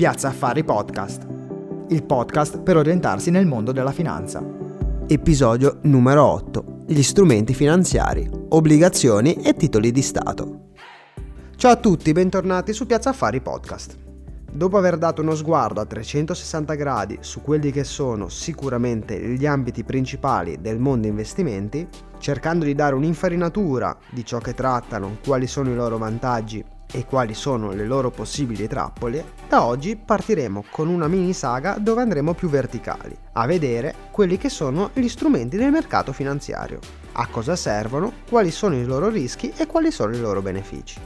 Piazza Affari Podcast, il podcast per orientarsi nel mondo della finanza. Episodio numero 8. Gli strumenti finanziari, obbligazioni e titoli di Stato. Ciao a tutti, bentornati su Piazza Affari Podcast. Dopo aver dato uno sguardo a 360 gradi su quelli che sono sicuramente gli ambiti principali del mondo investimenti, cercando di dare un'infarinatura di ciò che trattano, quali sono i loro vantaggi e quali sono le loro possibili trappole, da oggi partiremo con una mini saga dove andremo più verticali, a vedere quelli che sono gli strumenti del mercato finanziario, a cosa servono, quali sono i loro rischi e quali sono i loro benefici.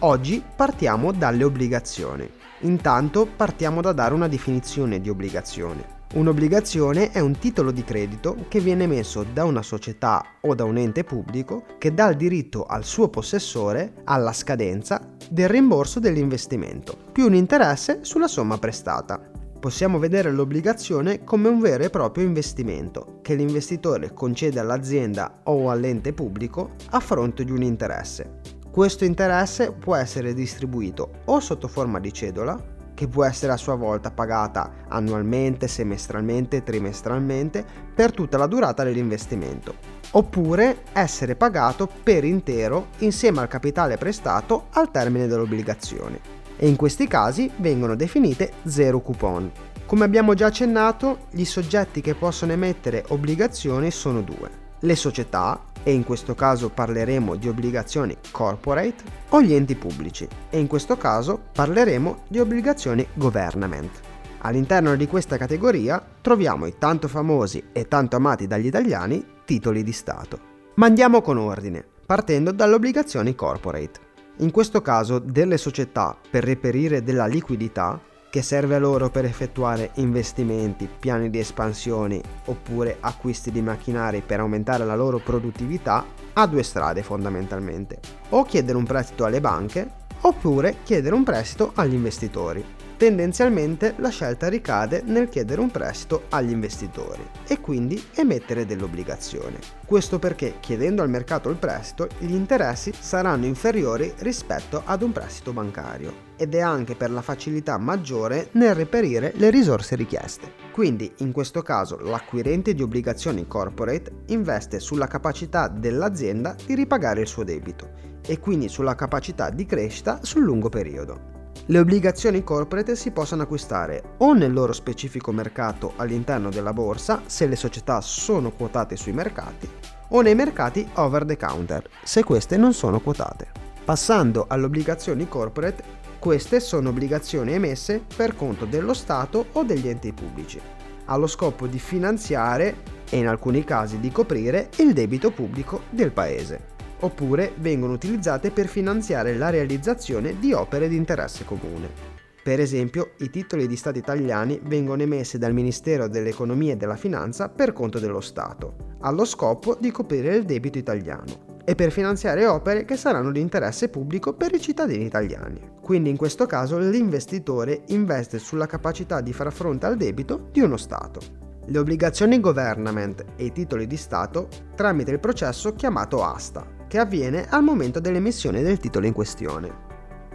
Oggi partiamo dalle obbligazioni. Intanto partiamo da dare una definizione di obbligazione. Un'obbligazione è un titolo di credito che viene emesso da una società o da un ente pubblico che dà il diritto al suo possessore, alla scadenza, del rimborso dell'investimento, più un interesse sulla somma prestata. Possiamo vedere l'obbligazione come un vero e proprio investimento che l'investitore concede all'azienda o all'ente pubblico a fronte di un interesse. Questo interesse può essere distribuito o sotto forma di cedola che può essere a sua volta pagata annualmente, semestralmente, trimestralmente per tutta la durata dell'investimento, oppure essere pagato per intero insieme al capitale prestato al termine dell'obbligazione. E in questi casi vengono definite zero coupon. Come abbiamo già accennato, gli soggetti che possono emettere obbligazioni sono due. Le società, e in questo caso parleremo di obbligazioni corporate, o gli enti pubblici, e in questo caso parleremo di obbligazioni government. All'interno di questa categoria troviamo i tanto famosi e tanto amati dagli italiani titoli di Stato. Ma andiamo con ordine, partendo dalle obbligazioni corporate. In questo caso delle società per reperire della liquidità che serve a loro per effettuare investimenti, piani di espansione oppure acquisti di macchinari per aumentare la loro produttività, ha due strade fondamentalmente. O chiedere un prestito alle banche oppure chiedere un prestito agli investitori tendenzialmente la scelta ricade nel chiedere un prestito agli investitori e quindi emettere dell'obbligazione. Questo perché chiedendo al mercato il prestito gli interessi saranno inferiori rispetto ad un prestito bancario ed è anche per la facilità maggiore nel reperire le risorse richieste. Quindi in questo caso l'acquirente di obbligazioni corporate investe sulla capacità dell'azienda di ripagare il suo debito e quindi sulla capacità di crescita sul lungo periodo. Le obbligazioni corporate si possono acquistare o nel loro specifico mercato all'interno della borsa, se le società sono quotate sui mercati, o nei mercati over the counter, se queste non sono quotate. Passando alle obbligazioni corporate, queste sono obbligazioni emesse per conto dello Stato o degli enti pubblici, allo scopo di finanziare e in alcuni casi di coprire il debito pubblico del Paese oppure vengono utilizzate per finanziare la realizzazione di opere di interesse comune. Per esempio, i titoli di Stato italiani vengono emessi dal Ministero dell'Economia e della Finanza per conto dello Stato, allo scopo di coprire il debito italiano e per finanziare opere che saranno di interesse pubblico per i cittadini italiani. Quindi in questo caso l'investitore investe sulla capacità di far fronte al debito di uno Stato. Le obbligazioni government e i titoli di Stato tramite il processo chiamato asta, che avviene al momento dell'emissione del titolo in questione,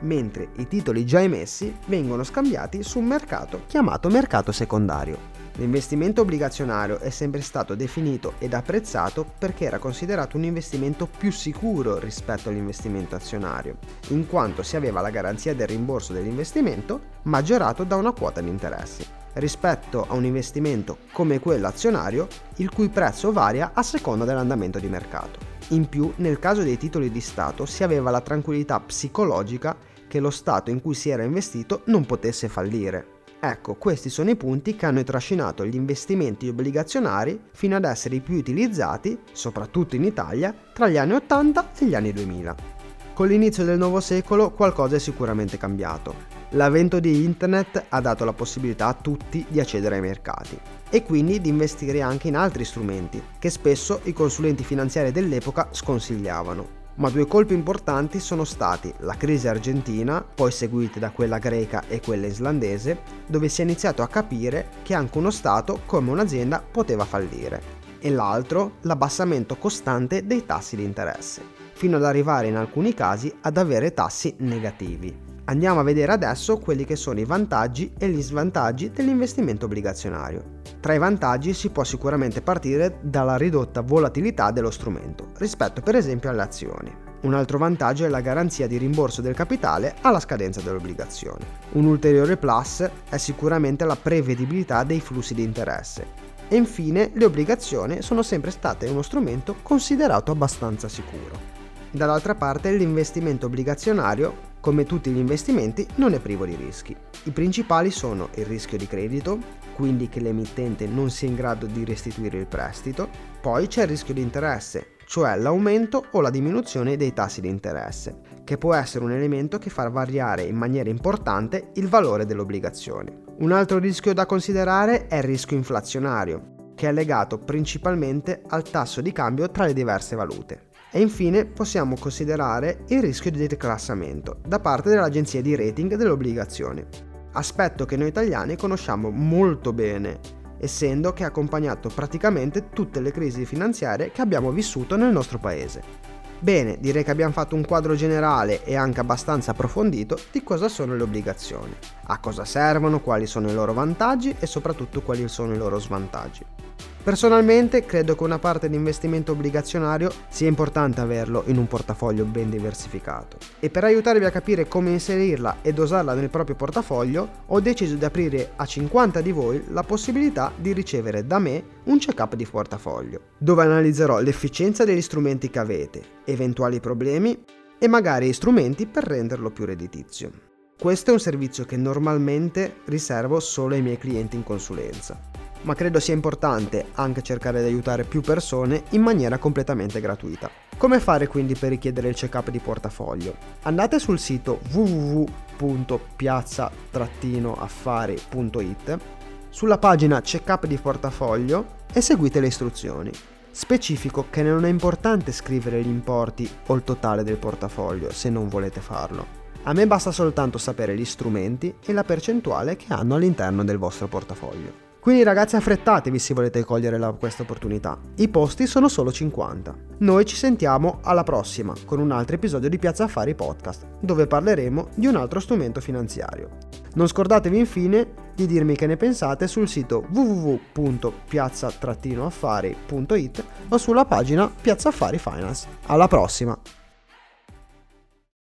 mentre i titoli già emessi vengono scambiati su un mercato chiamato mercato secondario. L'investimento obbligazionario è sempre stato definito ed apprezzato perché era considerato un investimento più sicuro rispetto all'investimento azionario, in quanto si aveva la garanzia del rimborso dell'investimento maggiorato da una quota di interessi, rispetto a un investimento come quello azionario, il cui prezzo varia a seconda dell'andamento di mercato. In più, nel caso dei titoli di Stato si aveva la tranquillità psicologica che lo Stato in cui si era investito non potesse fallire. Ecco, questi sono i punti che hanno trascinato gli investimenti obbligazionari fino ad essere i più utilizzati, soprattutto in Italia, tra gli anni 80 e gli anni 2000. Con l'inizio del nuovo secolo qualcosa è sicuramente cambiato. L'avvento di Internet ha dato la possibilità a tutti di accedere ai mercati e quindi di investire anche in altri strumenti che spesso i consulenti finanziari dell'epoca sconsigliavano. Ma due colpi importanti sono stati la crisi argentina, poi seguite da quella greca e quella islandese, dove si è iniziato a capire che anche uno Stato come un'azienda poteva fallire, e l'altro l'abbassamento costante dei tassi di interesse, fino ad arrivare in alcuni casi ad avere tassi negativi Andiamo a vedere adesso quelli che sono i vantaggi e gli svantaggi dell'investimento obbligazionario. Tra i vantaggi si può sicuramente partire dalla ridotta volatilità dello strumento, rispetto per esempio alle azioni. Un altro vantaggio è la garanzia di rimborso del capitale alla scadenza dell'obbligazione. Un ulteriore plus è sicuramente la prevedibilità dei flussi di interesse. E infine le obbligazioni sono sempre state uno strumento considerato abbastanza sicuro. Dall'altra parte l'investimento obbligazionario, come tutti gli investimenti, non è privo di rischi. I principali sono il rischio di credito, quindi che l'emittente non sia in grado di restituire il prestito, poi c'è il rischio di interesse, cioè l'aumento o la diminuzione dei tassi di interesse, che può essere un elemento che fa variare in maniera importante il valore dell'obbligazione. Un altro rischio da considerare è il rischio inflazionario, che è legato principalmente al tasso di cambio tra le diverse valute. E infine possiamo considerare il rischio di declassamento da parte dell'agenzia di rating delle obbligazioni, aspetto che noi italiani conosciamo molto bene, essendo che ha accompagnato praticamente tutte le crisi finanziarie che abbiamo vissuto nel nostro paese. Bene, direi che abbiamo fatto un quadro generale e anche abbastanza approfondito di cosa sono le obbligazioni, a cosa servono, quali sono i loro vantaggi e soprattutto quali sono i loro svantaggi. Personalmente credo che una parte di investimento obbligazionario sia importante averlo in un portafoglio ben diversificato. E per aiutarvi a capire come inserirla ed usarla nel proprio portafoglio, ho deciso di aprire a 50 di voi la possibilità di ricevere da me un check-up di portafoglio, dove analizzerò l'efficienza degli strumenti che avete, eventuali problemi e magari strumenti per renderlo più redditizio. Questo è un servizio che normalmente riservo solo ai miei clienti in consulenza ma credo sia importante anche cercare di aiutare più persone in maniera completamente gratuita. Come fare quindi per richiedere il check-up di portafoglio? Andate sul sito www.piazza-affari.it sulla pagina check-up di portafoglio e seguite le istruzioni. Specifico che non è importante scrivere gli importi o il totale del portafoglio se non volete farlo. A me basta soltanto sapere gli strumenti e la percentuale che hanno all'interno del vostro portafoglio. Quindi ragazzi affrettatevi se volete cogliere la, questa opportunità. I posti sono solo 50. Noi ci sentiamo alla prossima con un altro episodio di Piazza Affari Podcast, dove parleremo di un altro strumento finanziario. Non scordatevi infine di dirmi che ne pensate sul sito www.piazza-affari.it o sulla pagina Piazza Affari Finance. Alla prossima!